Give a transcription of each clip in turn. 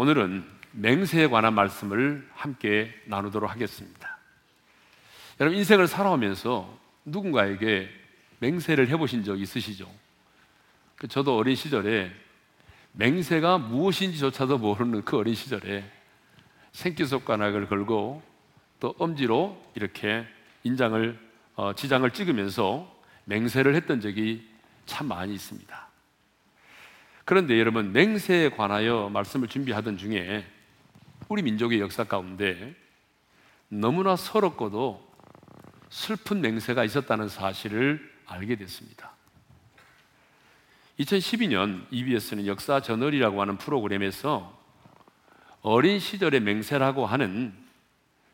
오늘은 맹세에 관한 말씀을 함께 나누도록 하겠습니다. 여러분 인생을 살아오면서 누군가에게 맹세를 해보신 적 있으시죠? 그 저도 어린 시절에 맹세가 무엇인지조차도 모르는 그 어린 시절에 생기손가락을 걸고 또 엄지로 이렇게 인장을 어, 지장을 찍으면서 맹세를 했던 적이 참 많이 있습니다. 그런데 여러분 맹세에 관하여 말씀을 준비하던 중에 우리 민족의 역사 가운데 너무나 서럽고도 슬픈 맹세가 있었다는 사실을 알게 됐습니다. 2012년 EBS는 역사 저널이라고 하는 프로그램에서 어린 시절의 맹세라고 하는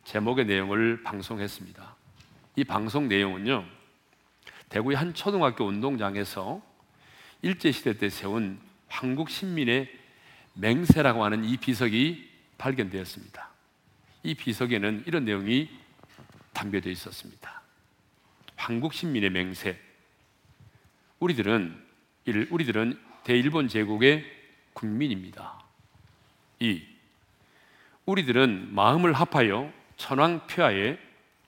제목의 내용을 방송했습니다. 이 방송 내용은요, 대구의 한 초등학교 운동장에서 일제시대 때 세운 한국 신민의 맹세라고 하는 이 비석이 발견되었습니다. 이 비석에는 이런 내용이 담겨져 있었습니다. 한국 신민의 맹세. 우리들은 우리들은 대일본 제국의 국민입니다. 이 우리들은 마음을 합하여 천황 폐하에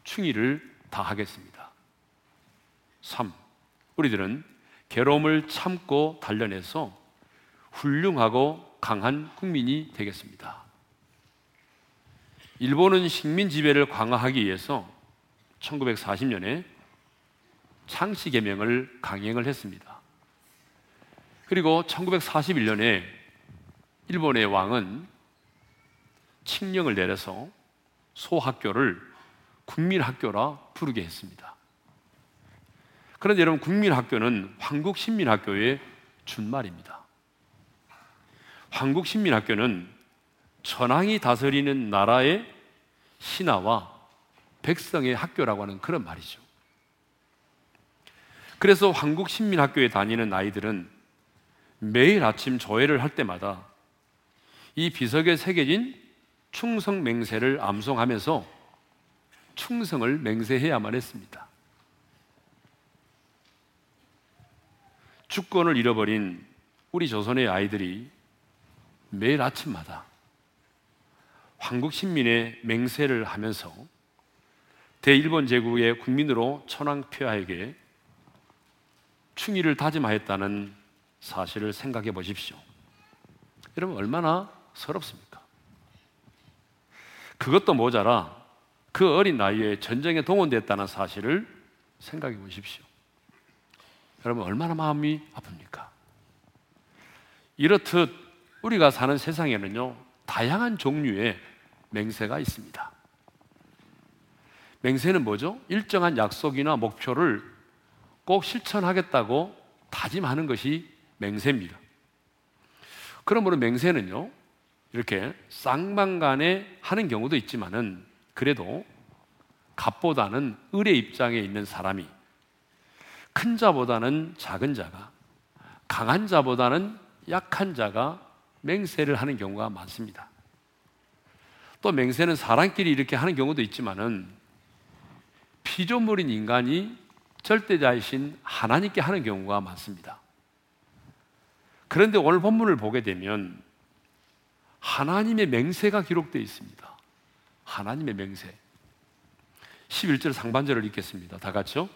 충의를 다하겠습니다. 3. 우리들은 괴로움을 참고 단련해서 훌륭하고 강한 국민이 되겠습니다. 일본은 식민 지배를 강화하기 위해서 1940년에 창씨 개명을 강행을 했습니다. 그리고 1941년에 일본의 왕은 칙령을 내려서 소학교를 국민학교라 부르게 했습니다. 그런데 여러분 국민학교는 한국 신민학교의 준말입니다. 한국 신민학교는 천황이 다스리는 나라의 신하와 백성의 학교라고 하는 그런 말이죠. 그래서 한국 신민학교에 다니는 아이들은 매일 아침 조회를 할 때마다 이 비석에 새겨진 충성 맹세를 암송하면서 충성을 맹세해야만 했습니다. 주권을 잃어버린 우리 조선의 아이들이 매일 아침마다 한국 신민의 맹세를 하면서 대일본 제국의 국민으로 천황폐하에게 충의를 다짐하였다는 사실을 생각해 보십시오. 여러분 얼마나 서럽습니까? 그것도 모자라 그 어린 나이에 전쟁에 동원됐다는 사실을 생각해 보십시오. 여러분 얼마나 마음이 아픕니까? 이렇듯 우리가 사는 세상에는요 다양한 종류의 맹세가 있습니다. 맹세는 뭐죠? 일정한 약속이나 목표를 꼭 실천하겠다고 다짐하는 것이 맹세입니다. 그러므로 맹세는요, 이렇게 쌍방간에 하는 경우도 있지만은 그래도 갑보다는 을의 입장에 있는 사람이 큰 자보다는 작은 자가 강한 자보다는 약한 자가 맹세를 하는 경우가 많습니다. 또 맹세는 사람끼리 이렇게 하는 경우도 있지만은 피조물인 인간이 절대자이신 하나님께 하는 경우가 많습니다. 그런데 오늘 본문을 보게 되면 하나님의 맹세가 기록되어 있습니다. 하나님의 맹세. 11절 상반절을 읽겠습니다. 다 같이요.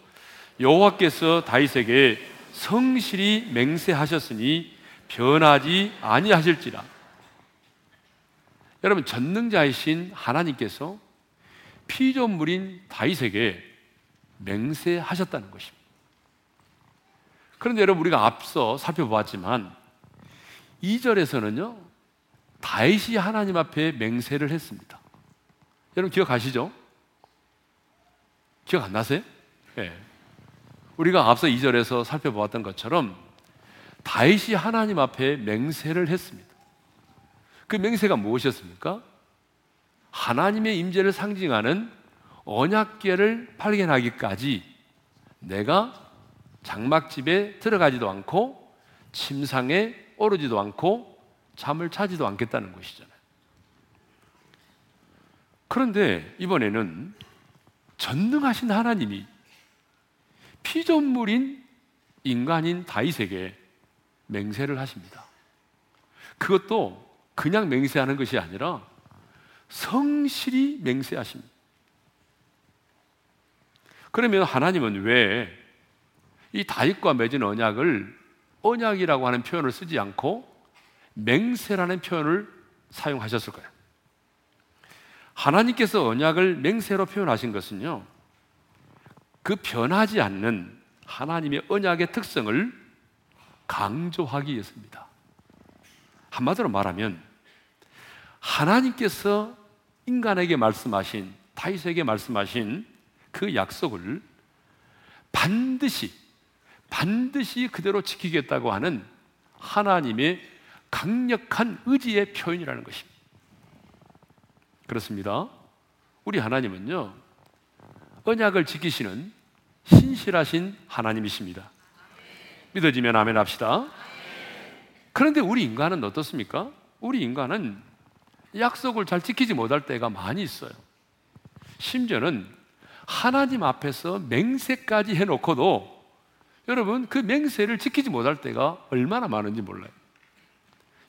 여호와께서 다윗에게 성실히 맹세하셨으니 변하지 아니하실지라. 여러분 전능자이신 하나님께서 피조물인 다윗에게 맹세하셨다는 것입니다. 그런데 여러분 우리가 앞서 살펴보았지만 2절에서는요 다윗이 하나님 앞에 맹세를 했습니다. 여러분 기억하시죠? 기억 안 나세요? 네. 우리가 앞서 2절에서 살펴보았던 것처럼 다윗이 하나님 앞에 맹세를 했습니다. 그 맹세가 무엇이었습니까? 하나님의 임재를 상징하는 언약궤를 발견하기까지 내가 장막집에 들어가지도 않고 침상에 오르지도 않고 잠을 자지도 않겠다는 것이잖아요. 그런데 이번에는 전능하신 하나님이 피조물인 인간인 다윗에게 맹세를 하십니다. 그것도 그냥 맹세하는 것이 아니라 성실히 맹세하십니다. 그러면 하나님은 왜 이 다윗과 맺은 언약을 언약이라고 하는 표현을 쓰지 않고 맹세라는 표현을 사용하셨을까요? 하나님께서 언약을 맹세로 표현하신 것은요, 그 변하지 않는 하나님의 언약의 특성을 강조하기 위해서입니다. 한마디로 말하면 하나님께서 인간에게 말씀하신 다윗에게 말씀하신 그 약속을 반드시 반드시 그대로 지키겠다고 하는 하나님의 강력한 의지의 표현이라는 것입니다. 그렇습니다. 우리 하나님은요, 언약을 지키시는 신실하신 하나님이십니다. 믿어지면 아멘 합시다. 그런데 우리 인간은 어떻습니까? 우리 인간은 약속을 잘 지키지 못할 때가 많이 있어요. 심지어는 하나님 앞에서 맹세까지 해놓고도 여러분 그 맹세를 지키지 못할 때가 얼마나 많은지 몰라요.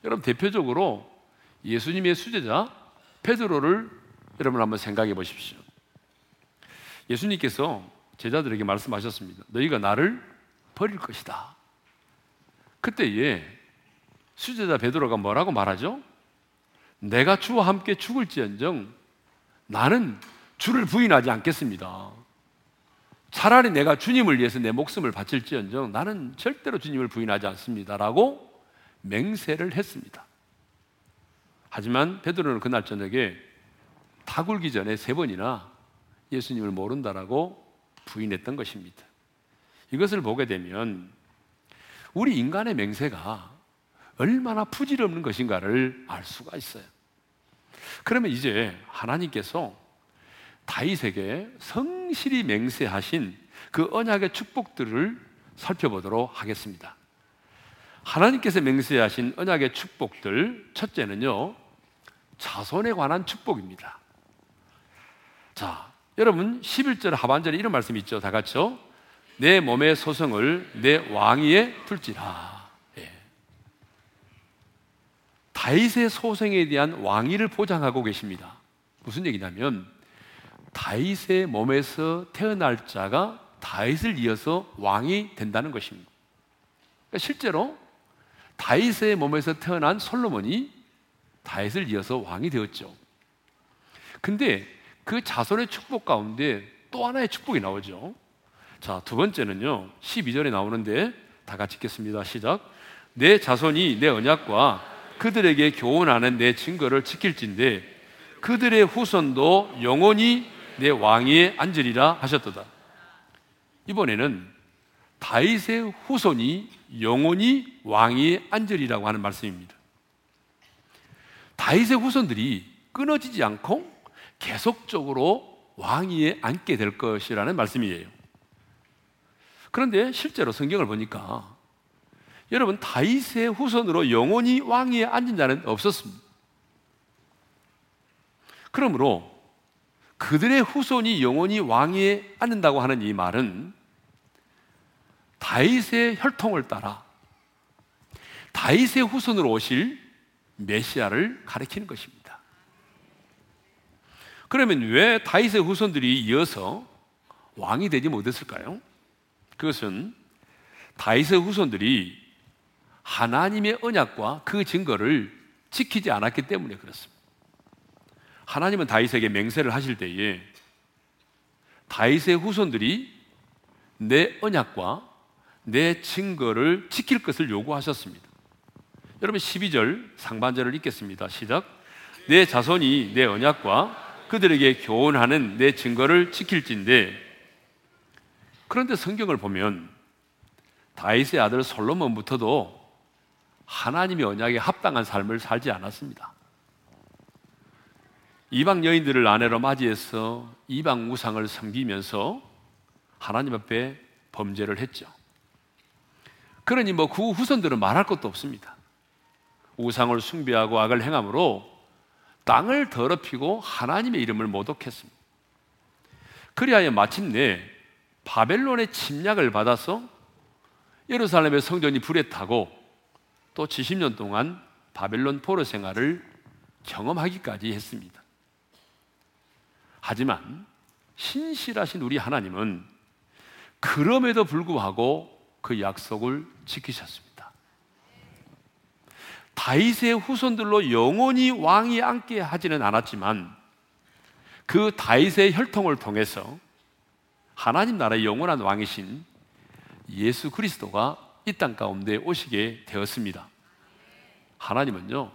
여러분 대표적으로 예수님의 수제자 베드로를 여러분 한번 생각해 보십시오. 예수님께서 제자들에게 말씀하셨습니다. 너희가 나를 버릴 것이다. 그때에 수제자 베드로가 뭐라고 말하죠? 내가 주와 함께 죽을지언정 나는 주를 부인하지 않겠습니다. 차라리 내가 주님을 위해서 내 목숨을 바칠지언정 나는 절대로 주님을 부인하지 않습니다라고 맹세를 했습니다. 하지만 베드로는 그날 저녁에 다 굴기 전에 세 번이나 예수님을 모른다라고 부인했던 것입니다. 이것을 보게 되면 우리 인간의 맹세가 얼마나 부질없는 것인가를 알 수가 있어요. 그러면 이제 하나님께서 다윗에게 성실히 맹세하신 그 언약의 축복들을 살펴보도록 하겠습니다. 하나님께서 맹세하신 언약의 축복들 첫째는요. 자손에 관한 축복입니다. 자, 여러분 11절 하반절에 이런 말씀이 있죠. 다 같이요. 내 몸의 소성을 내 왕위에 둘지라. 예. 다윗의 소생에 대한 왕위를 보장하고 계십니다. 무슨 얘기냐면 다윗의 몸에서 태어날 자가 다윗을 이어서 왕이 된다는 것입니다. 그러니까 실제로 다윗의 몸에서 태어난 솔로몬이 다윗을 이어서 왕이 되었죠. 근데 그 자손의 축복 가운데 또 하나의 축복이 나오죠. 자, 두 번째는요. 12절에 나오는데 다 같이 읽겠습니다. 시작. 내 자손이 내 언약과 그들에게 교훈하는 내 증거를 지킬진데 그들의 후손도 영원히 내 왕위에 앉으리라 하셨도다. 이번에는 다윗의 후손이 영원히 왕위에 앉으리라고 하는 말씀입니다. 다윗의 후손들이 끊어지지 않고 계속적으로 왕위에 앉게 될 것이라는 말씀이에요. 그런데 실제로 성경을 보니까 여러분 다윗의 후손으로 영원히 왕위에 앉은 자는 없었습니다. 그러므로 그들의 후손이 영원히 왕위에 앉는다고 하는 이 말은 다윗의 혈통을 따라 다윗의 후손으로 오실 메시아를 가리키는 것입니다. 그러면 왜 다윗의 후손들이 이어서 왕이 되지 못했을까요? 그것은 다윗의 후손들이 하나님의 언약과 그 증거를 지키지 않았기 때문에 그렇습니다. 하나님은 다윗에게 맹세를 하실 때에 다윗의 후손들이 내 언약과 내 증거를 지킬 것을 요구하셨습니다. 여러분 12절 상반절을 읽겠습니다. 시작. 내 자손이 내 언약과 그들에게 교훈하는 내 증거를 지킬진데 그런데 성경을 보면 다윗의 아들 솔로몬부터도 하나님의 언약에 합당한 삶을 살지 않았습니다. 이방 여인들을 아내로 맞이해서 이방 우상을 섬기면서 하나님 앞에 범죄를 했죠. 그러니 뭐 그 후손들은 말할 것도 없습니다. 우상을 숭배하고 악을 행함으로 땅을 더럽히고 하나님의 이름을 모독했습니다. 그리하여 마침내 바벨론의 침략을 받아서 예루살렘의 성전이 불에 타고 또 70년 동안 바벨론 포로 생활을 경험하기까지 했습니다. 하지만 신실하신 우리 하나님은 그럼에도 불구하고 그 약속을 지키셨습니다. 다윗의 후손들로 영원히 왕이 앉게 하지는 않았지만 그 다윗의 혈통을 통해서 하나님 나라의 영원한 왕이신 예수 그리스도가 이 땅 가운데 오시게 되었습니다. 하나님은요,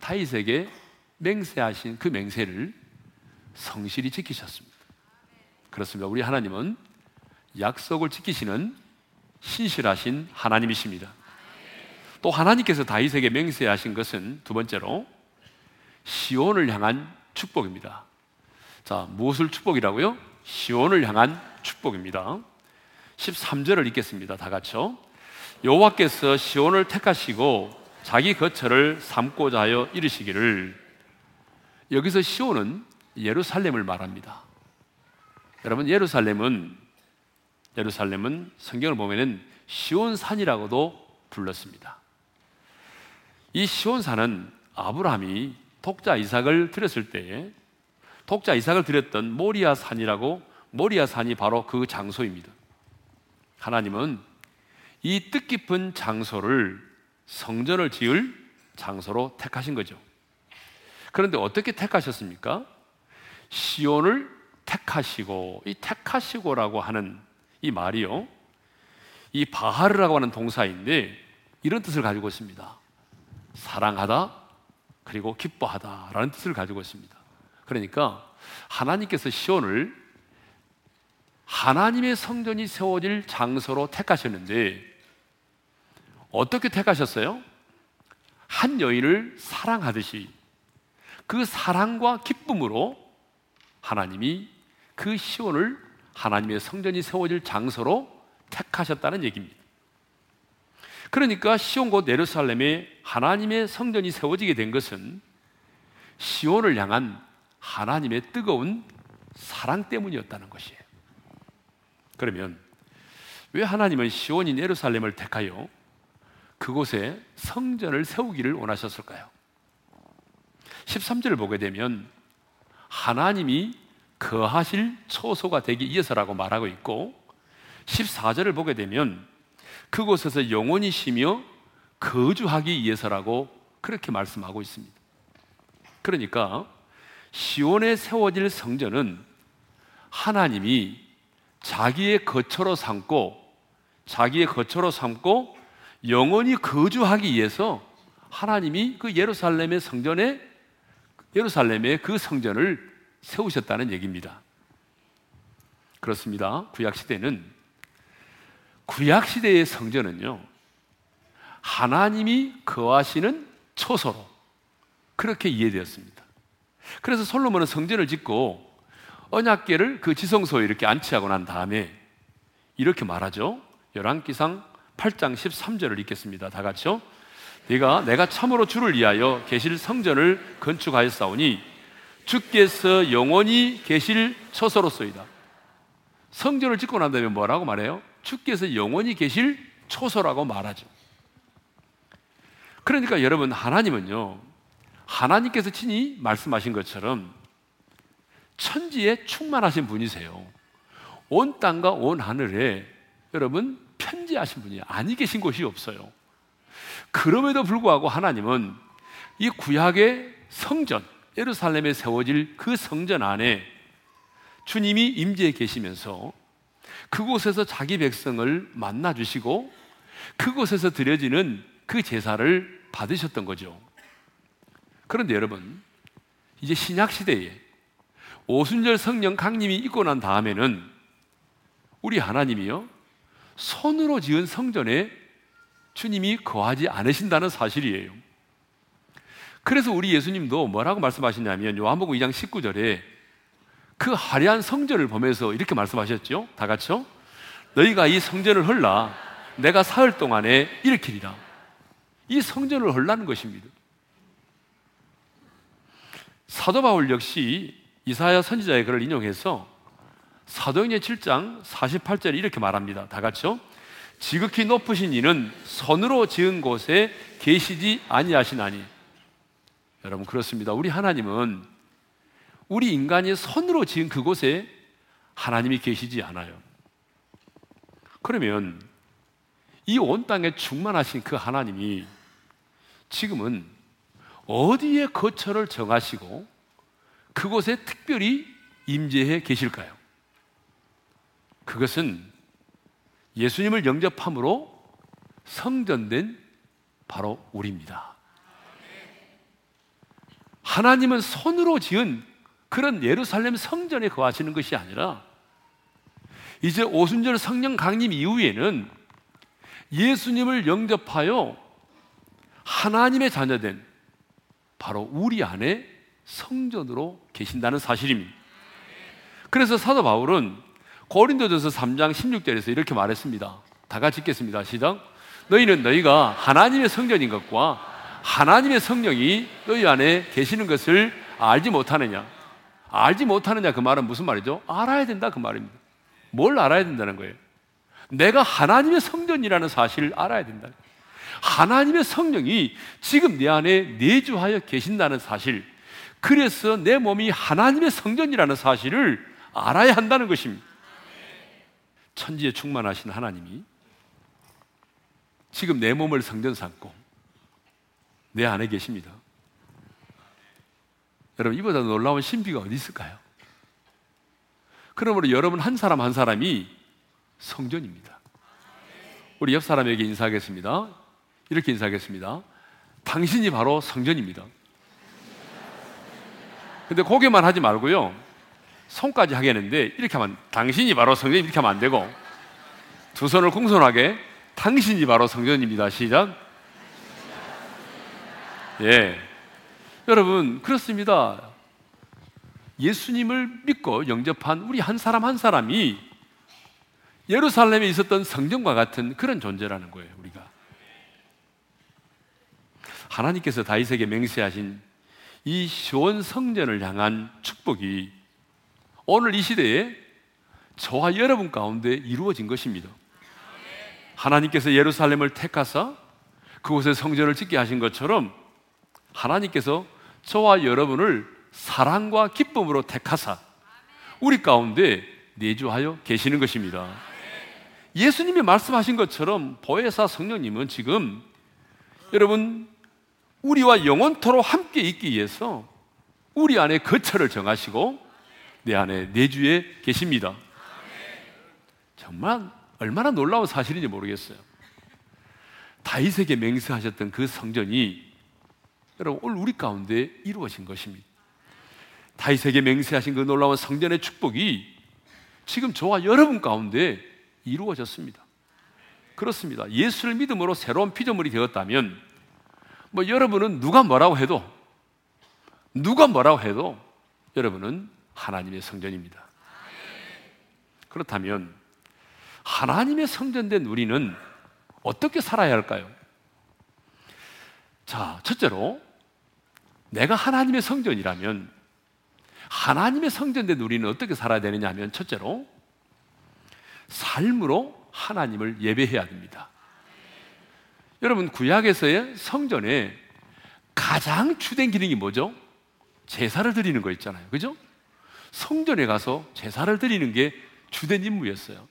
다윗에게 맹세하신 그 맹세를 성실히 지키셨습니다. 그렇습니다. 우리 하나님은 약속을 지키시는 신실하신 하나님이십니다. 또 하나님께서 다윗에게 맹세하신 것은 두 번째로 시온을 향한 축복입니다. 자, 무엇을 축복이라고요? 시온을 향한 축복입니다. 13절을 읽겠습니다. 다 같이요. 여호와께서 시온을 택하시고 자기 거처를 삼고자 하여 이르시기를 여기서 시온은 예루살렘을 말합니다. 여러분 예루살렘은 예루살렘은 성경을 보면은 시온산이라고도 불렀습니다. 이 시온산은 아브라함이 독자 이삭을 드렸을 때에 독자 이삭을 드렸던 모리아 산이라고 모리아 산이 바로 그 장소입니다. 하나님은 이 뜻깊은 장소를 성전을 지을 장소로 택하신 거죠. 그런데 어떻게 택하셨습니까? 시온을 택하시고 이 택하시고라고 하는 이 말이요. 이 바하르라고 하는 동사인데 이런 뜻을 가지고 있습니다. 사랑하다 그리고 기뻐하다라는 뜻을 가지고 있습니다. 그러니까 하나님께서 시온을 하나님의 성전이 세워질 장소로 택하셨는데 어떻게 택하셨어요? 한 여인을 사랑하듯이 그 사랑과 기쁨으로 하나님이 그 시온을 하나님의 성전이 세워질 장소로 택하셨다는 얘기입니다. 그러니까 시온 곧 예루살렘에 하나님의 성전이 세워지게 된 것은 시온을 향한 하나님의 뜨거운 사랑 때문이었다는 것이에요. 그러면 왜 하나님은 시온인 예루살렘을 택하여 그곳에 성전을 세우기를 원하셨을까요? 13절을 보게 되면 하나님이 거하실 초소가 되기 위해서라고 말하고 있고 14절을 보게 되면 그곳에서 영원히 쉬며 거주하기 위해서라고 그렇게 말씀하고 있습니다. 그러니까 시온에 세워질 성전은 하나님이 자기의 거처로 삼고 자기의 거처로 삼고 영원히 거주하기 위해서 하나님이 그 예루살렘의 성전에 예루살렘에 그 성전을 세우셨다는 얘기입니다. 그렇습니다. 구약 시대는 구약 시대의 성전은요. 하나님이 거하시는 초소로 그렇게 이해되었습니다. 그래서 솔로몬은 성전을 짓고 언약궤를 그 지성소에 이렇게 안치하고 난 다음에 이렇게 말하죠. 열왕기상 8장 13절을 읽겠습니다. 다 같이요. 네가 내가 참으로 주를 위하여 계실 성전을 건축하였사오니 주께서 영원히 계실 처소로소이다. 성전을 짓고 난 다음에 뭐라고 말해요? 주께서 영원히 계실 초소라고 말하죠. 그러니까 여러분 하나님은요 하나님께서 친히 말씀하신 것처럼 천지에 충만하신 분이세요. 온 땅과 온 하늘에 여러분 편지하신 분이 아니 계신 곳이 없어요. 그럼에도 불구하고 하나님은 이 구약의 성전, 예루살렘에 세워질 그 성전 안에 주님이 임재해 계시면서 그곳에서 자기 백성을 만나 주시고 그곳에서 드려지는 그 제사를 받으셨던 거죠. 그런데 여러분, 이제 신약 시대에 오순절 성령 강림이 있고 난 다음에는 우리 하나님이요 손으로 지은 성전에 주님이 거하지 않으신다는 사실이에요. 그래서 우리 예수님도 뭐라고 말씀하셨냐면 요한복음 2장 19절에 그 화려한 성전을 보면서 이렇게 말씀하셨죠. 다 같이요. 너희가 이 성전을 헐라 내가 사흘 동안에 일으키리라. 이 성전을 헐라는 것입니다. 사도 바울 역시 이사야 선지자의 글을 인용해서 사도행전 7장 48절에 이렇게 말합니다. 다 같이요. 지극히 높으신 이는 선으로 지은 곳에 계시지 아니하시나니 여러분 그렇습니다. 우리 하나님은 우리 인간이 손으로 지은 그곳에 하나님이 계시지 않아요. 그러면 이 온 땅에 충만하신 그 하나님이 지금은 어디에 거처를 정하시고 그곳에 특별히 임재해 계실까요? 그것은 예수님을 영접함으로 성전된 바로 우리입니다. 하나님은 손으로 지은 그런 예루살렘 성전에 거하시는 것이 아니라 이제 오순절 성령 강림 이후에는 예수님을 영접하여 하나님의 자녀된 바로 우리 안에 성전으로 계신다는 사실입니다. 그래서 사도 바울은 고린도전서 3장 16절에서 이렇게 말했습니다. 다 같이 읽겠습니다. 시작. 너희는 너희가 하나님의 성전인 것과 하나님의 성령이 너희 안에 계시는 것을 알지 못하느냐? 알지 못하느냐 그 말은 무슨 말이죠? 알아야 된다 그 말입니다. 뭘 알아야 된다는 거예요? 내가 하나님의 성전이라는 사실을 알아야 된다. 하나님의 성령이 지금 내 안에 내주하여 계신다는 사실. 그래서 내 몸이 하나님의 성전이라는 사실을 알아야 한다는 것입니다. 천지에 충만하신 하나님이 지금 내 몸을 성전 삼고 내 안에 계십니다. 여러분, 이보다 놀라운 신비가 어디 있을까요? 그러므로 여러분 한 사람 한 사람이 성전입니다. 우리 옆 사람에게 인사하겠습니다. 이렇게 인사하겠습니다. 당신이 바로 성전입니다. 근데 고개만 하지 말고요. 손까지 하겠는데 이렇게 하면 당신이 바로 성전 이렇게 하면 안 되고 두 손을 공손하게 당신이 바로 성전입니다. 시작. 예. 여러분, 그렇습니다. 예수님을 믿고 영접한 우리 한 사람 한 사람이 예루살렘에 있었던 성전과 같은 그런 존재라는 거예요. 하나님께서 다윗에게 맹세하신 이 시온 성전을 향한 축복이 오늘 이 시대에 저와 여러분 가운데 이루어진 것입니다. 하나님께서 예루살렘을 택하사 그곳에 성전을 짓게 하신 것처럼 하나님께서 저와 여러분을 사랑과 기쁨으로 택하사 우리 가운데 내주하여 계시는 것입니다. 예수님이 말씀하신 것처럼 보혜사 성령님은 지금 여러분 우리와 영원토록 함께 있기 위해서 우리 안에 거처를 정하시고 내 안에 내주에 계십니다. 정말 얼마나 놀라운 사실인지 모르겠어요. 다윗에게 맹세하셨던 그 성전이 여러분 오늘 우리 가운데 이루어진 것입니다. 다윗에게 맹세하신 그 놀라운 성전의 축복이 지금 저와 여러분 가운데 이루어졌습니다. 그렇습니다. 예수를 믿음으로 새로운 피조물이 되었다면 뭐 여러분은 누가 뭐라고 해도 누가 뭐라고 해도 여러분은 하나님의 성전입니다. 그렇다면 하나님의 성전된 우리는 어떻게 살아야 할까요? 자, 첫째로 내가 하나님의 성전이라면 하나님의 성전된 우리는 어떻게 살아야 되느냐 하면 첫째로 삶으로 하나님을 예배해야 됩니다. 여러분 구약에서의 성전에 가장 주된 기능이 뭐죠? 제사를 드리는 거 있잖아요. 그죠? 성전에 가서 제사를 드리는 게 주된 임무였어요.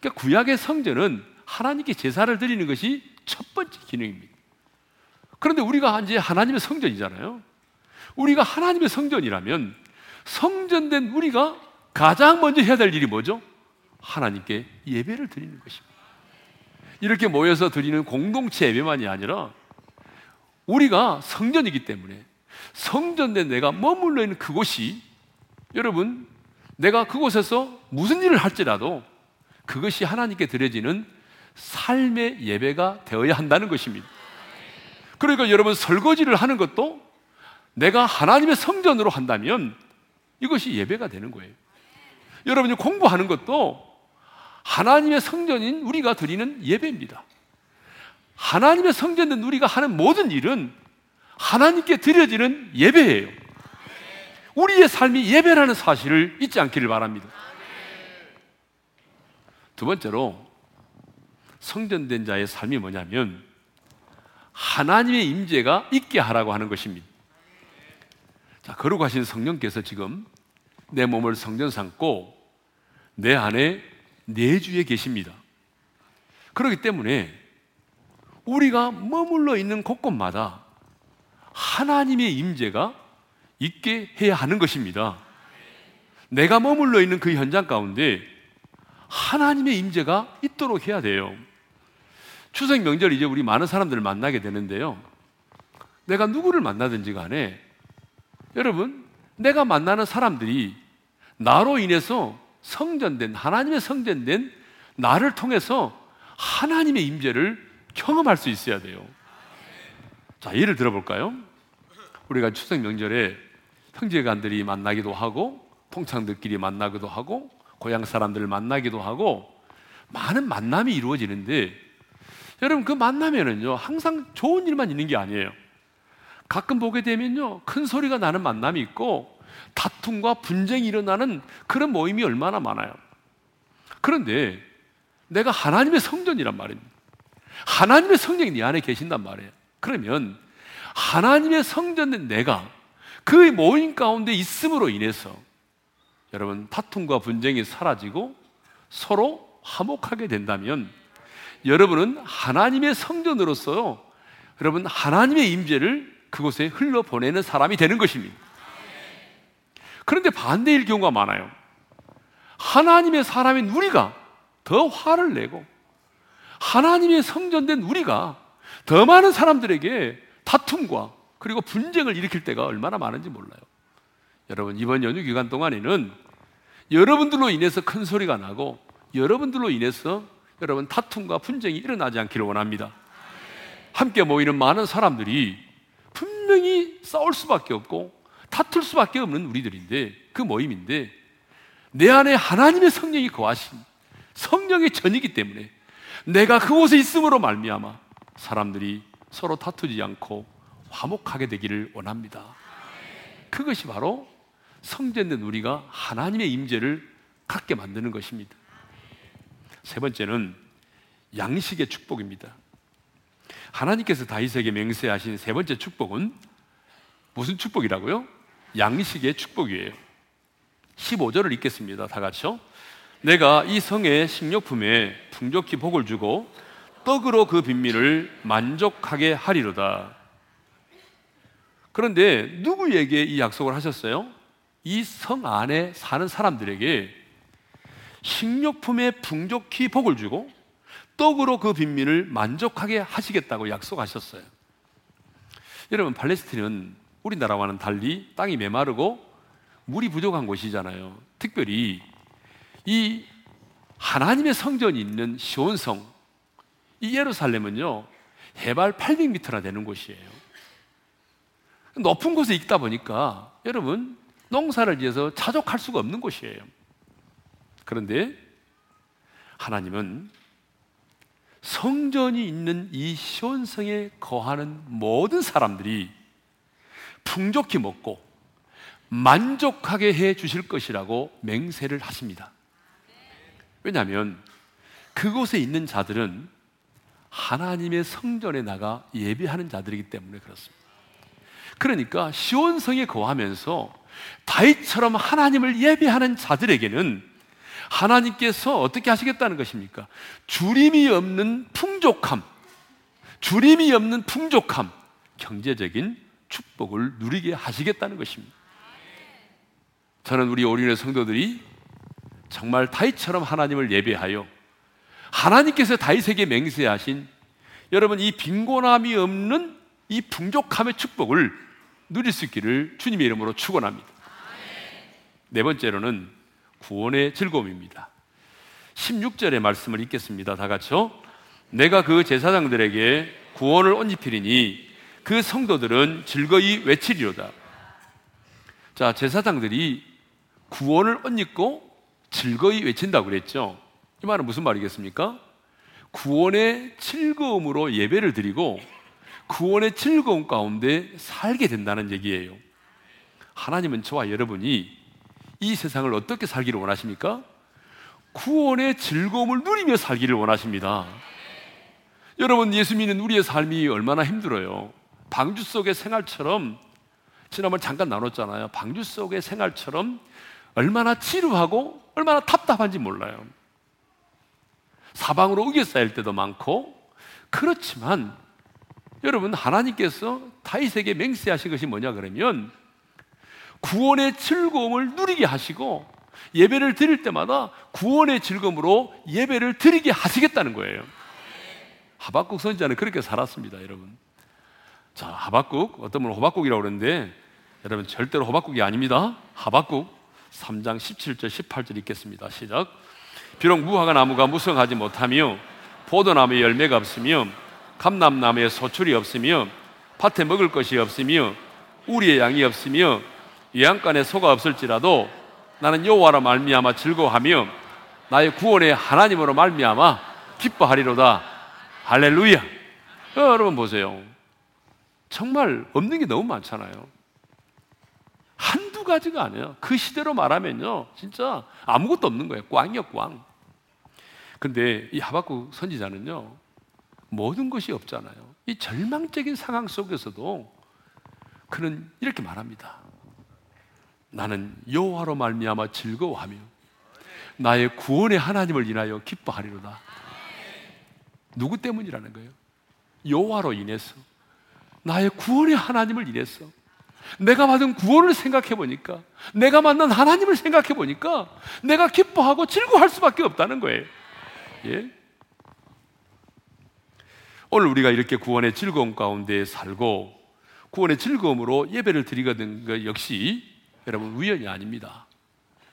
그러니까 구약의 성전은 하나님께 제사를 드리는 것이 첫 번째 기능입니다. 그런데 우리가 이제 하나님의 성전이잖아요. 우리가 하나님의 성전이라면 성전된 우리가 가장 먼저 해야 될 일이 뭐죠? 하나님께 예배를 드리는 것입니다. 이렇게 모여서 드리는 공동체 예배만이 아니라 우리가 성전이기 때문에 성전된 내가 머물러 있는 그곳이 여러분 내가 그곳에서 무슨 일을 할지라도 그것이 하나님께 드려지는 삶의 예배가 되어야 한다는 것입니다. 그러니까 여러분 설거지를 하는 것도 내가 하나님의 성전으로 한다면 이것이 예배가 되는 거예요. 여러분이 공부하는 것도 하나님의 성전인 우리가 드리는 예배입니다. 하나님의 성전된 우리가 하는 모든 일은 하나님께 드려지는 예배예요. 우리의 삶이 예배라는 사실을 잊지 않기를 바랍니다. 두 번째로 성전된 자의 삶이 뭐냐면 하나님의 임재가 있게 하라고 하는 것입니다. 자, 걸어가신 성령께서 지금 내 몸을 성전 삼고 내 안에 내주에 계십니다. 그렇기 때문에 우리가 머물러 있는 곳곳마다 하나님의 임재가 있게 해야 하는 것입니다. 내가 머물러 있는 그 현장 가운데 하나님의 임재가 있도록 해야 돼요. 추석 명절 이제 우리 많은 사람들을 만나게 되는데요. 내가 누구를 만나든지 간에 여러분, 내가 만나는 사람들이 나로 인해서 성전된 하나님의 성전된 나를 통해서 하나님의 임재를 경험할 수 있어야 돼요. 자, 예를 들어 볼까요? 우리가 추석 명절에 형제간들이 만나기도 하고 통창들끼리 만나기도 하고 고향 사람들을 만나기도 하고 많은 만남이 이루어지는데 여러분 그 만나면은요 항상 좋은 일만 있는 게 아니에요. 가끔 보게 되면요 큰 소리가 나는 만남이 있고 다툼과 분쟁이 일어나는 그런 모임이 얼마나 많아요. 그런데 내가 하나님의 성전이란 말입니다. 하나님의 성령이 네 안에 계신단 말이에요. 그러면 하나님의 성전된 내가 그 모임 가운데 있음으로 인해서 여러분 다툼과 분쟁이 사라지고 서로 화목하게 된다면 여러분은 하나님의 성전으로서 여러분 하나님의 임재를 그곳에 흘러 보내는 사람이 되는 것입니다. 그런데 반대일 경우가 많아요. 하나님의 사람인 우리가 더 화를 내고 하나님의 성전된 우리가 더 많은 사람들에게 다툼과 그리고 분쟁을 일으킬 때가 얼마나 많은지 몰라요. 여러분, 이번 연휴 기간 동안에는 여러분들로 인해서 큰 소리가 나고 여러분들로 인해서 여러분 다툼과 분쟁이 일어나지 않기를 원합니다. 함께 모이는 많은 사람들이 분명히 싸울 수밖에 없고 다툴 수밖에 없는 우리들인데 그 모임인데 내 안에 하나님의 성령이 거하신 성령의 전이기 때문에 내가 그곳에 있음으로 말미암아 사람들이 서로 다투지 않고 화목하게 되기를 원합니다. 그것이 바로 성전된 우리가 하나님의 임재를 갖게 만드는 것입니다. 세 번째는 양식의 축복입니다. 하나님께서 다윗에게 맹세하신 세 번째 축복은 무슨 축복이라고요? 양식의 축복이에요. 15절을 읽겠습니다. 다 같이요. 내가 이 성의 식료품에 풍족히 복을 주고 떡으로 그 빈민을 만족하게 하리로다. 그런데 누구에게 이 약속을 하셨어요? 이 성 안에 사는 사람들에게 식료품에 풍족히 복을 주고 떡으로 그 빈민을 만족하게 하시겠다고 약속하셨어요. 여러분, 팔레스틴은 우리나라와는 달리 땅이 메마르고 물이 부족한 곳이잖아요. 특별히 이 하나님의 성전이 있는 시온성, 이 예루살렘은요, 해발 800m나 되는 곳이에요. 높은 곳에 있다 보니까 여러분, 농사를 지어서 자족할 수가 없는 곳이에요. 그런데 하나님은 성전이 있는 이 시온성에 거하는 모든 사람들이 풍족히 먹고 만족하게 해 주실 것이라고 맹세를 하십니다. 왜냐하면 그곳에 있는 자들은 하나님의 성전에 나가 예배하는 자들이기 때문에 그렇습니다. 그러니까 시온성에 거하면서 다윗처럼 하나님을 예배하는 자들에게는 하나님께서 어떻게 하시겠다는 것입니까? 주림이 없는 풍족함, 주림이 없는 풍족함, 경제적인 축복을 누리게 하시겠다는 것입니다. 저는 우리 오륜의 성도들이 정말 다윗처럼 하나님을 예배하여 하나님께서 다윗에게 맹세하신 여러분 이 빈곤함이 없는 이 풍족함의 축복을 누릴 수 있기를 주님의 이름으로 축원합니다. 네 번째로는 구원의 즐거움입니다. 16절의 말씀을 읽겠습니다. 다 같이요. 내가 그 제사장들에게 구원을 온 입히리니 그 성도들은 즐거이 외치리로다. 자, 제사장들이 구원을 옷 입고 즐거이 외친다고 그랬죠. 이 말은 무슨 말이겠습니까? 구원의 즐거움으로 예배를 드리고 구원의 즐거움 가운데 살게 된다는 얘기예요. 하나님은 저와 여러분이 이 세상을 어떻게 살기를 원하십니까? 구원의 즐거움을 누리며 살기를 원하십니다. 여러분 예수 믿는 우리의 삶이 얼마나 힘들어요. 방주 속의 생활처럼 지난번 잠깐 나눴잖아요. 방주 속의 생활처럼 얼마나 지루하고 얼마나 답답한지 몰라요. 사방으로 우겨 쌓일 때도 많고 그렇지만 여러분 하나님께서 다윗에게 맹세하신 것이 뭐냐 그러면 구원의 즐거움을 누리게 하시고 예배를 드릴 때마다 구원의 즐거움으로 예배를 드리게 하시겠다는 거예요. 하박국 선지자는 그렇게 살았습니다, 여러분. 자, 하박국 어떤 분은 호박국이라고 그러는데 여러분 절대로 호박국이 아닙니다. 하박국 3장 17절 18절 읽겠습니다. 시작. 비록 무화과 나무가 무성하지 못하며 포도나무에 열매가 없으며 감람나무에 소출이 없으며 밭에 먹을 것이 없으며 우리의 양이 없으며 예양간에 소가 없을지라도 나는 여호와로 말미암아 즐거워하며 나의 구원의 하나님으로 말미암아 기뻐하리로다. 할렐루야. 어, 여러분 보세요. 정말 없는 게 너무 많잖아요. 한두 가지가 아니에요. 그 시대로 말하면요. 진짜 아무것도 없는 거예요. 꽝이요, 꽝. 근데 이 하박국 선지자는요. 모든 것이 없잖아요. 이 절망적인 상황 속에서도 그는 이렇게 말합니다. 나는 여호와로 말미암아 즐거워하며 나의 구원의 하나님을 인하여 기뻐하리로다. 누구 때문이라는 거예요? 여호와로 인해서 나의 구원의 하나님을 인해서 내가 받은 구원을 생각해 보니까 내가 만난 하나님을 생각해 보니까 내가 기뻐하고 즐거워할 수밖에 없다는 거예요. 예? 오늘 우리가 이렇게 구원의 즐거움 가운데 살고 구원의 즐거움으로 예배를 드리거든 것 역시 여러분 우연이 아닙니다.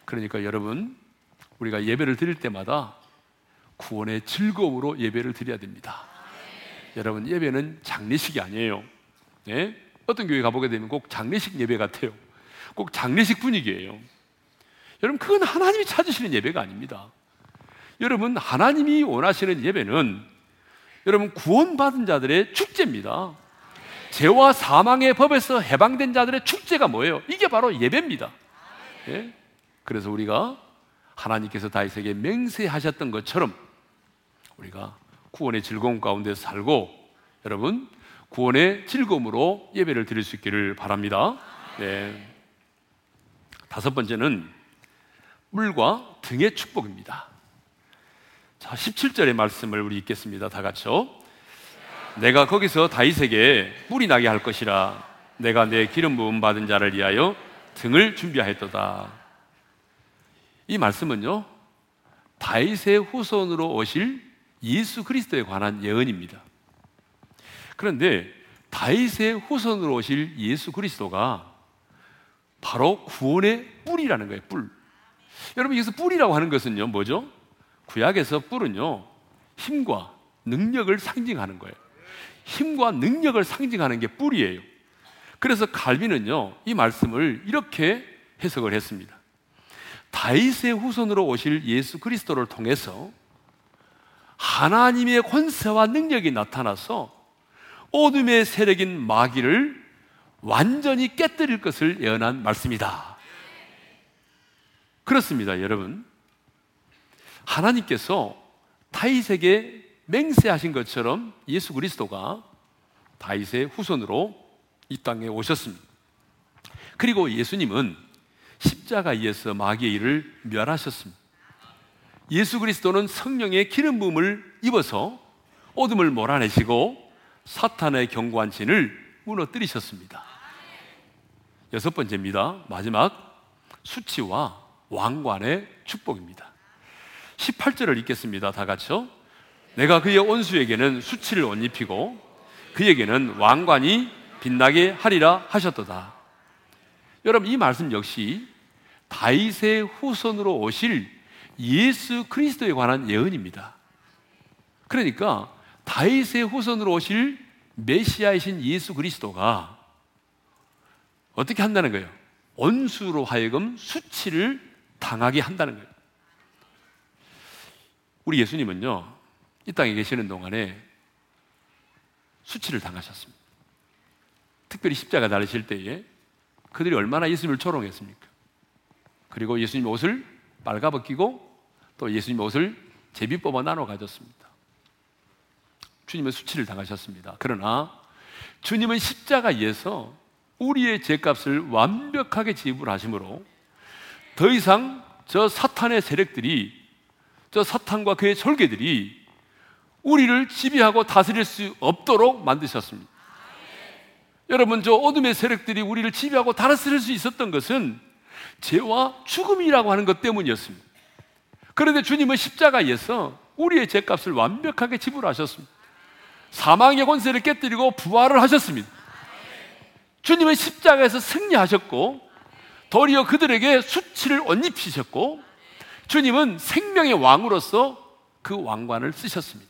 그러니까 여러분 우리가 예배를 드릴 때마다 구원의 즐거움으로 예배를 드려야 됩니다. 여러분 예배는 장례식이 아니에요. 네? 어떤 교회 가보게 되면 꼭 장례식 예배 같아요. 꼭 장례식 분위기예요. 여러분 그건 하나님이 찾으시는 예배가 아닙니다. 여러분 하나님이 원하시는 예배는 여러분 구원받은 자들의 축제입니다. 죄와 사망의 법에서 해방된 자들의 축제가 뭐예요? 이게 바로 예배입니다. 예? 그래서 우리가 하나님께서 다윗에게 맹세하셨던 것처럼 우리가 구원의 즐거움 가운데 살고 여러분 구원의 즐거움으로 예배를 드릴 수 있기를 바랍니다. 네. 다섯 번째는 물과 등의 축복입니다. 자, 17절의 말씀을 우리 읽겠습니다. 다 같이요. 내가 거기서 다윗에게 뿔이 나게 할 것이라 내가 내 기름 부음 받은 자를 위하여 등을 준비하였도다. 이 말씀은요. 다윗의 후손으로 오실 예수 그리스도에 관한 예언입니다. 그런데 다윗의 후손으로 오실 예수 그리스도가 바로 구원의 뿔이라는 거예요. 뿔. 여러분 여기서 뿔이라고 하는 것은요. 뭐죠? 구약에서 뿔은요. 힘과 능력을 상징하는 거예요. 힘과 능력을 상징하는 게 뿔이에요. 그래서 갈비는요, 이 말씀을 이렇게 해석을 했습니다. 다윗의 후손으로 오실 예수 그리스도를 통해서 하나님의 권세와 능력이 나타나서 어둠의 세력인 마귀를 완전히 깨뜨릴 것을 예언한 말씀이다. 그렇습니다, 여러분. 하나님께서 다윗에게 맹세하신 것처럼 예수 그리스도가 다윗의 후손으로 이 땅에 오셨습니다. 그리고 예수님은 십자가에서 마귀의 일을 멸하셨습니다. 예수 그리스도는 성령의 기름 부음을 입어서 어둠을 몰아내시고 사탄의 견고한 진을 무너뜨리셨습니다. 여섯 번째입니다. 마지막 수치와 왕관의 축복입니다. 18절을 읽겠습니다. 다 같이요. 내가 그의 온수에게는 수치를 옷 입히고 그에게는 왕관이 빛나게 하리라 하셨도다. 여러분 이 말씀 역시 다윗의 후손으로 오실 예수 그리스도에 관한 예언입니다. 그러니까 다윗의 후손으로 오실 메시아이신 예수 그리스도가 어떻게 한다는 거예요? 원수로 하여금 수치를 당하게 한다는 거예요. 우리 예수님은요, 이 땅에 계시는 동안에 수치를 당하셨습니다. 특별히 십자가 달리실 때에 그들이 얼마나 예수님을 조롱했습니까? 그리고 예수님 옷을 빨가벗기고 또 예수님 옷을 제비 뽑아 나눠 가졌습니다. 주님은 수치를 당하셨습니다. 그러나 주님은 십자가에서 우리의 죄값을 완벽하게 지불하심으로 더 이상 저 사탄의 세력들이 저 사탄과 그의 절개들이 우리를 지배하고 다스릴 수 없도록 만드셨습니다. 여러분, 저 어둠의 세력들이 우리를 지배하고 다스릴 수 있었던 것은 죄와 죽음이라고 하는 것 때문이었습니다. 그런데 주님은 십자가에서 우리의 죄값을 완벽하게 지불하셨습니다. 사망의 권세를 깨뜨리고 부활을 하셨습니다. 주님은 십자가에서 승리하셨고 도리어 그들에게 수치를 옷 입히셨고 주님은 생명의 왕으로서 그 왕관을 쓰셨습니다.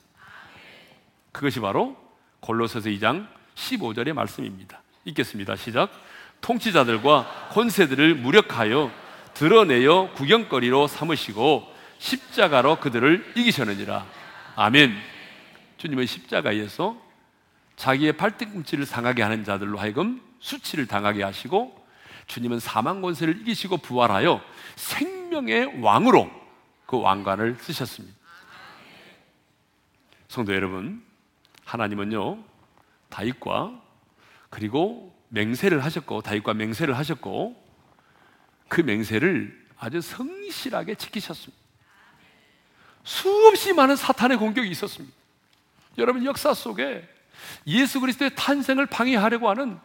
그것이 바로 골로새서 2장 15절의 말씀입니다. 읽겠습니다. 시작. 통치자들과 권세들을 무력하여 드러내어 구경거리로 삼으시고 십자가로 그들을 이기셨느니라. 아멘. 주님은 십자가에서 자기의 발등꿈치를 상하게 하는 자들로 하여금 수치를 당하게 하시고 주님은 사망 권세를 이기시고 부활하여 생명의 왕으로 그 왕관을 쓰셨습니다. 성도 여러분, 하나님은요 다윗과 그리고 맹세를 하셨고 다윗과 맹세를 하셨고 그 맹세를 아주 성실하게 지키셨습니다. 수없이 많은 사탄의 공격이 있었습니다. 여러분 역사 속에 예수 그리스도의 탄생을 방해하려고 하는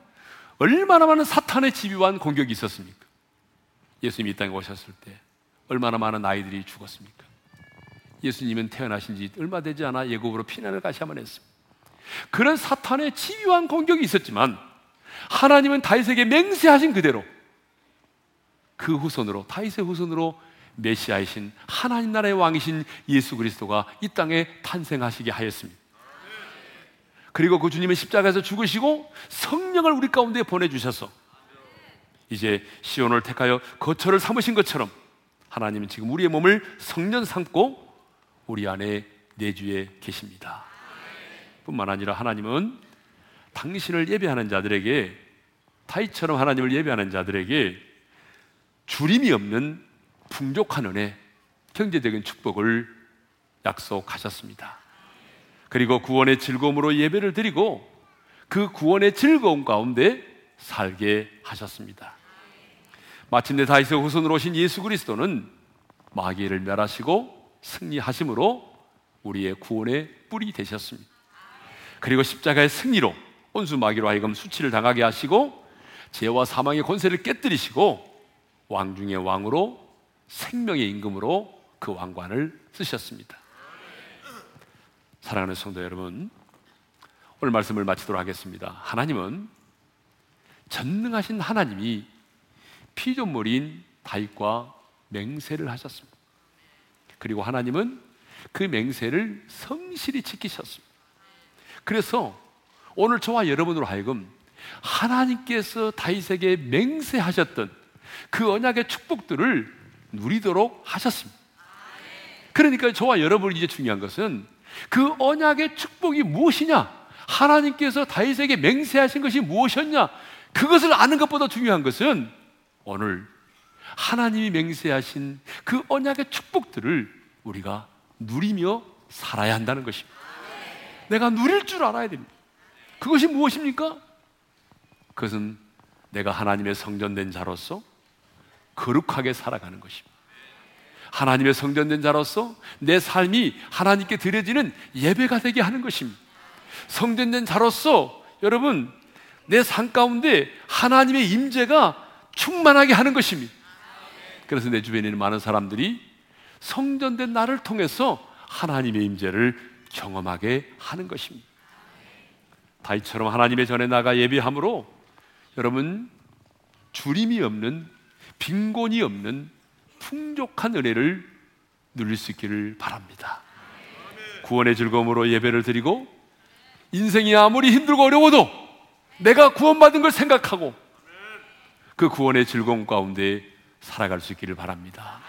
얼마나 많은 사탄의 집요한 공격이 있었습니까? 예수님이 이 땅에 오셨을 때 얼마나 많은 아이들이 죽었습니까? 예수님은 태어나신 지 얼마 되지 않아 예고으로 피난을 가셔야만 했습니다. 그런 사탄의 집요한 공격이 있었지만 하나님은 다윗에게 맹세하신 그대로 그 후손으로 다윗의 후손으로 메시아이신 하나님 나라의 왕이신 예수 그리스도가 이 땅에 탄생하시게 하였습니다. 그리고 그 주님의 십자가에서 죽으시고 성령을 우리 가운데 보내주셔서 이제 시온을 택하여 거처를 삼으신 것처럼 하나님은 지금 우리의 몸을 성년 삼고 우리 안에 내주에 계십니다. 뿐만 아니라 하나님은 당신을 예배하는 자들에게 타이처럼 하나님을 예배하는 자들에게 주림이 없는 풍족한 은혜, 경제적인 축복을 약속하셨습니다. 그리고 구원의 즐거움으로 예배를 드리고 그 구원의 즐거움 가운데 살게 하셨습니다. 마침내 다윗의 후손으로 오신 예수 그리스도는 마귀를 멸하시고 승리하심으로 우리의 구원의 뿔이 되셨습니다. 그리고 십자가의 승리로 온수 마귀로 하여금 수치를 당하게 하시고 죄와 사망의 권세를 깨뜨리시고 왕 중의 왕으로 생명의 임금으로 그 왕관을 쓰셨습니다. 사랑하는 성도 여러분, 오늘 말씀을 마치도록 하겠습니다. 하나님은 전능하신 하나님이 피조물인 다윗과 맹세를 하셨습니다. 그리고 하나님은 그 맹세를 성실히 지키셨습니다. 그래서 오늘 저와 여러분으로 하여금 하나님께서 다윗에게 맹세하셨던 그 언약의 축복들을 누리도록 하셨습니다. 그러니까 저와 여러분이 이제 중요한 것은 그 언약의 축복이 무엇이냐? 하나님께서 다윗에게 맹세하신 것이 무엇이었냐? 그것을 아는 것보다 중요한 것은 오늘 하나님이 맹세하신 그 언약의 축복들을 우리가 누리며 살아야 한다는 것입니다. 내가 누릴 줄 알아야 됩니다. 그것이 무엇입니까? 그것은 내가 하나님의 성전된 자로서 거룩하게 살아가는 것입니다. 하나님의 성전된 자로서 내 삶이 하나님께 드려지는 예배가 되게 하는 것입니다. 성전된 자로서 여러분 내 삶 가운데 하나님의 임재가 충만하게 하는 것입니다. 그래서 내 주변에 있는 많은 사람들이 성전된 나를 통해서 하나님의 임재를 경험하게 하는 것입니다. 다윗처럼 하나님의 전에 나가 예비함으로 여러분 주림이 없는 빈곤이 없는 풍족한 은혜를 누릴 수 있기를 바랍니다. 구원의 즐거움으로 예배를 드리고 인생이 아무리 힘들고 어려워도 내가 구원받은 걸 생각하고 그 구원의 즐거움 가운데 살아갈 수 있기를 바랍니다.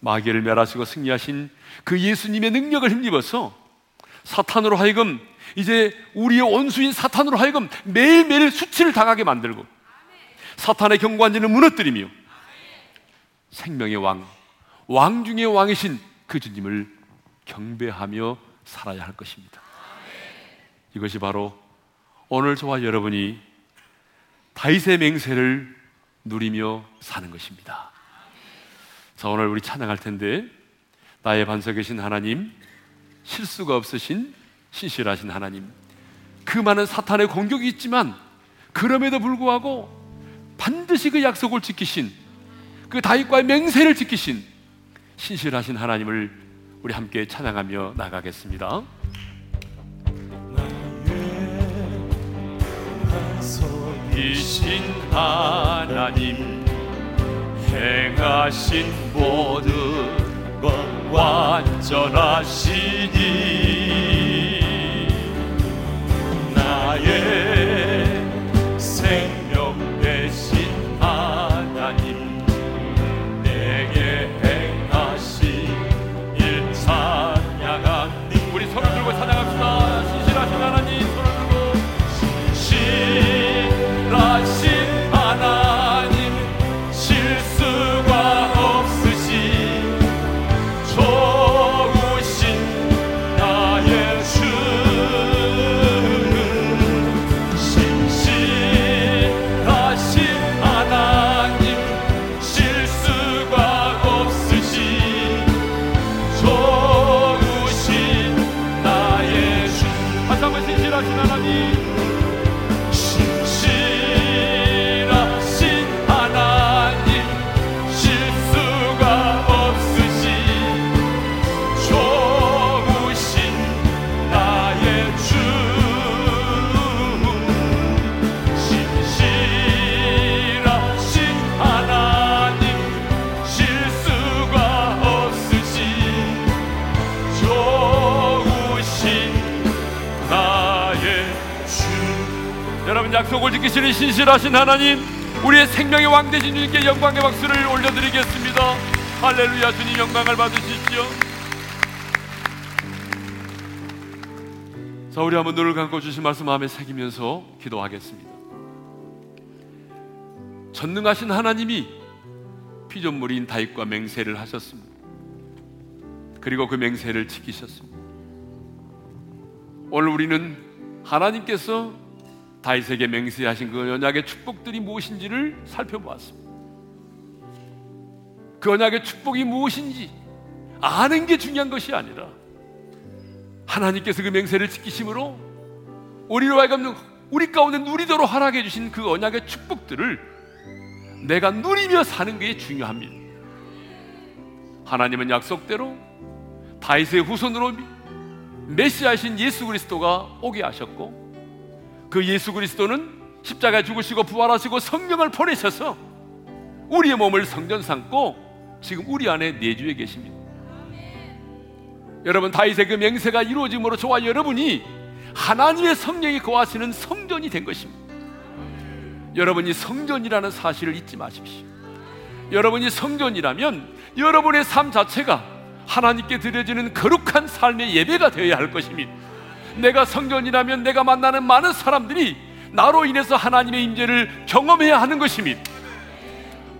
마귀를 멸하시고 승리하신 그 예수님의 능력을 힘입어서 사탄으로 하여금 이제 우리의 원수인 사탄으로 하여금 매일매일 수치를 당하게 만들고 사탄의 경관지는 무너뜨리며 생명의 왕, 왕 중의 왕이신 그 주님을 경배하며 살아야 할 것입니다. 이것이 바로 오늘 저와 여러분이 다윗의 맹세를 누리며 사는 것입니다. 자, 오늘 우리 찬양할 텐데 나의 반석이신 하나님, 실수가 없으신 신실하신 하나님, 그 많은 사탄의 공격이 있지만 그럼에도 불구하고 반드시 그 약속을 지키신 그 다윗과의 맹세를 지키신 신실하신 하나님을 우리 함께 찬양하며 나가겠습니다. 이신 하나님 행하신 모든 것 완전하시니 약속을 지키시는 신실하신 하나님 우리의 생명의 왕 되신 주님께 영광의 박수를 올려드리겠습니다. 할렐루야 주님 영광을 받으십시오. 자 우리 한번 눈을 감고 주신 말씀 마음에 새기면서 기도하겠습니다. 전능하신 하나님이 피조물인 다윗과 맹세를 하셨습니다. 그리고 그 맹세를 지키셨습니다. 오늘 우리는 하나님께서 다윗에게 맹세하신 그 언약의 축복들이 무엇인지를 살펴보았습니다. 그 언약의 축복이 무엇인지 아는 게 중요한 것이 아니라 하나님께서 그 맹세를 지키심으로 우리로 하여금 우리 가운데 누리도록 허락해 주신 그 언약의 축복들을 내가 누리며 사는 게 중요합니다. 하나님은 약속대로 다윗의 후손으로 메시아이신 예수 그리스도가 오게 하셨고 그 예수 그리스도는 십자가에 죽으시고 부활하시고 성령을 보내셔서 우리의 몸을 성전 삼고 지금 우리 안에 내주에 계십니다. 여러분 다윗의 그 맹세가 이루어짐으로 저와 여러분이 하나님의 성령이 거하시는 성전이 된 것입니다. 여러분이 성전이라는 사실을 잊지 마십시오. 여러분이 성전이라면 여러분의 삶 자체가 하나님께 드려지는 거룩한 삶의 예배가 되어야 할 것입니다. 내가 성전이라면 내가 만나는 많은 사람들이 나로 인해서 하나님의 임재를 경험해야 하는 것입니다.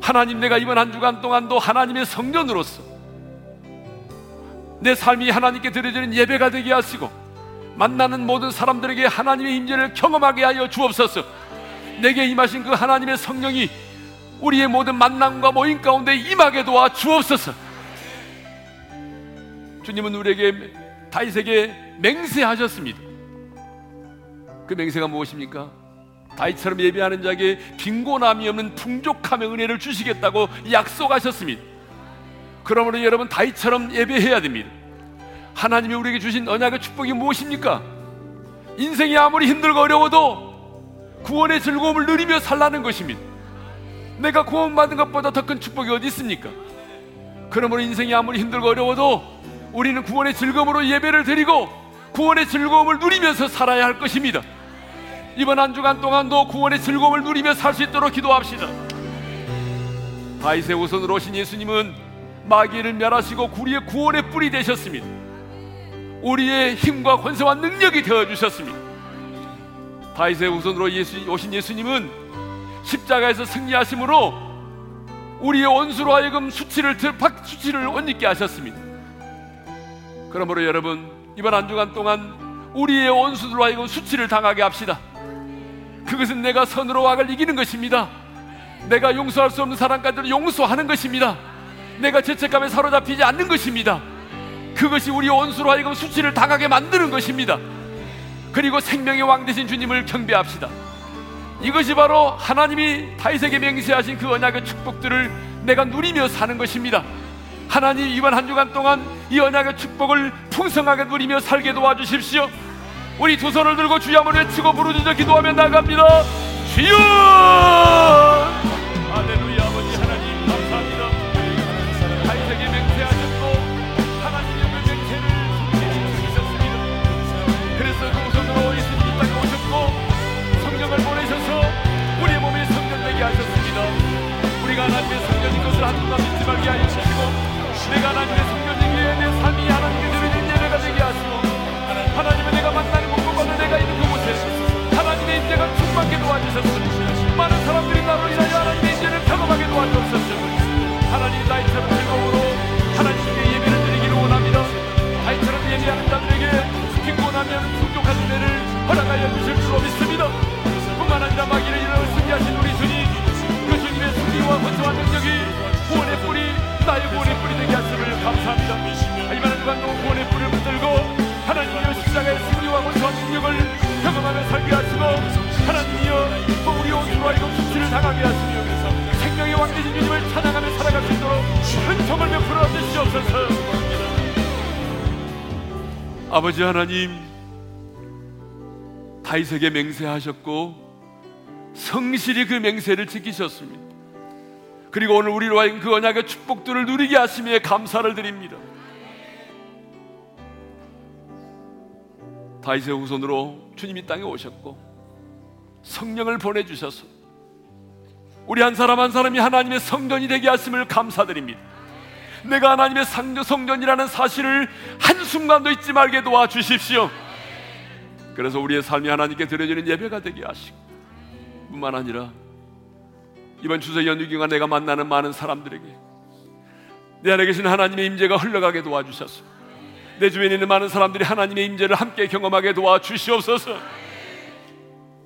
하나님 내가 이번 한 주간 동안도 하나님의 성전으로서 내 삶이 하나님께 드려지는 예배가 되게 하시고 만나는 모든 사람들에게 하나님의 임재를 경험하게 하여 주옵소서. 내게 임하신 그 하나님의 성령이 우리의 모든 만남과 모임 가운데 임하게 도와 주옵소서. 주님은 우리에게 다윗에게 맹세하셨습니다. 그 맹세가 무엇입니까? 다윗처럼 예배하는 자에게 빈곤함이 없는 풍족함의 은혜를 주시겠다고 약속하셨습니다. 그러므로 여러분 다윗처럼 예배해야 됩니다. 하나님이 우리에게 주신 언약의 축복이 무엇입니까? 인생이 아무리 힘들고 어려워도 구원의 즐거움을 누리며 살라는 것입니다. 내가 구원받은 것보다 더 큰 축복이 어디 있습니까? 그러므로 인생이 아무리 힘들고 어려워도 우리는 구원의 즐거움으로 예배를 드리고 구원의 즐거움을 누리면서 살아야 할 것입니다. 이번 한 주간 동안도 구원의 즐거움을 누리며 살 수 있도록 기도합시다. 다윗의 우선으로 오신 예수님은 마귀를 멸하시고 우리의 구원의 뿔이 되셨습니다. 우리의 힘과 권세와 능력이 되어 주셨습니다. 다윗의 우선으로 예수, 오신 예수님은 십자가에서 승리하심으로 우리의 원수로 하여금 수치를 수치를 옷 입게 하셨습니다. 그러므로 여러분 이번 한 주간 동안 우리의 원수들로 하여금 수치를 당하게 합시다. 그것은 내가 선으로 악을 이기는 것입니다. 내가 용서할 수 없는 사람까지도 용서하는 것입니다. 내가 죄책감에 사로잡히지 않는 것입니다. 그것이 우리 원수로 하여금 수치를 당하게 만드는 것입니다. 그리고 생명의 왕 되신 주님을 경배합시다. 이것이 바로 하나님이 다윗에게 맹세하신 그 언약의 축복들을 내가 누리며 사는 것입니다. 하나님 이번 한 주간 동안 이 언약의 축복을 풍성하게 누리며 살게 도와주십시오. 우리 두 손을 들고 주여 한번 외치고 부르짖어 기도하며 나갑니다. 주여! 할렐루야 아버지 하나님 감사합니다. 다윗에게 맹세하셨고 하나님의 그 맹세를 지키셨습니다. 그래서 그 우선으로 예수님이 땅에 오셨고 성령을 보내셔서 우리의 몸이 성전되게 하셨습니다. 우리가 하나님의 성전인 것을 한순간 내가 하나님의 주간도 구원의 뿌리를 붙들고 하나님이여 십자가의 승리와 권세와 능력을 경험하며 살게 하시고 하나님이여 또 우리 온수로 하여금 수치를 당하게 하시며 생명의 왕되신 주님을 찬양하며 살아갈 수 있도록 은총을 베풀어 주시옵소서. 아버지 하나님 다윗에게 맹세하셨고 성실히 그 맹세를 지키셨습니다. 그리고 오늘 우리로 하여금 그 언약의 축복들을 누리게 하심에 감사를 드립니다 다윗의 후손으로 주님이 땅에 오셨고 성령을 보내주셔서 우리 한 사람 한 사람이 하나님의 성전이 되게 하심을 감사드립니다. 내가 하나님의 성전이라는 사실을 한순간도 잊지 말게 도와주십시오. 그래서 우리의 삶이 하나님께 드려지는 예배가 되게 하시고 뿐만 아니라 이번 추석 연휴 기간 내가 만나는 많은 사람들에게 내 안에 계신 하나님의 임재가 흘러가게 도와주셔서 내 주변에 있는 많은 사람들이 하나님의 임재를 함께 경험하게 도와 주시옵소서.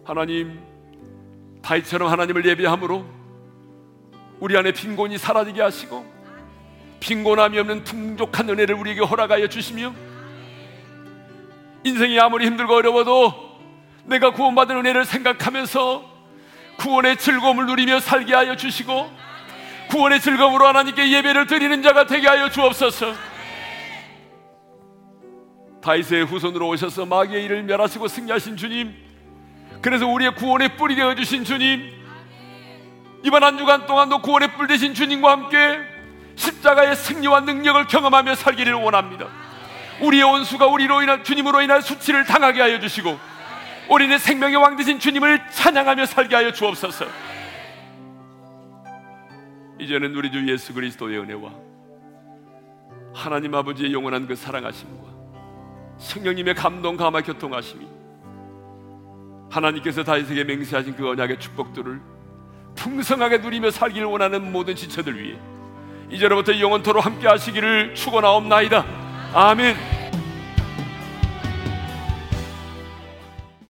하나님 다윗처럼 하나님을 예배함으로 우리 안에 빈곤이 사라지게 하시고 빈곤함이 없는 풍족한 은혜를 우리에게 허락하여 주시며 인생이 아무리 힘들고 어려워도 내가 구원받은 은혜를 생각하면서 구원의 즐거움을 누리며 살게 하여 주시고 구원의 즐거움으로 하나님께 예배를 드리는 자가 되게 하여 주옵소서. 다윗의 후손으로 오셔서 마귀의 일을 멸하시고 승리하신 주님 그래서 우리의 구원의 뿔이 되어 주신 주님 이번 한 주간 동안도 구원의 뿔 되신 주님과 함께 십자가의 승리와 능력을 경험하며 살기를 원합니다. 우리의 원수가 우리로 인한 주님으로 인한 수치를 당하게 하여 주시고 우리는 생명의 왕 되신 주님을 찬양하며 살게 하여 주옵소서. 이제는 우리 주 예수 그리스도의 은혜와 하나님 아버지의 영원한 그 사랑하심과 성령님의 감동 감화 교통하심이 하나님께서 다윗에게 맹세하신 그 언약의 축복들을 풍성하게 누리며 살기를 원하는 모든 지체들 위해 이제로부터 영원토로 함께 하시기를 축원하옵나이다. 아멘.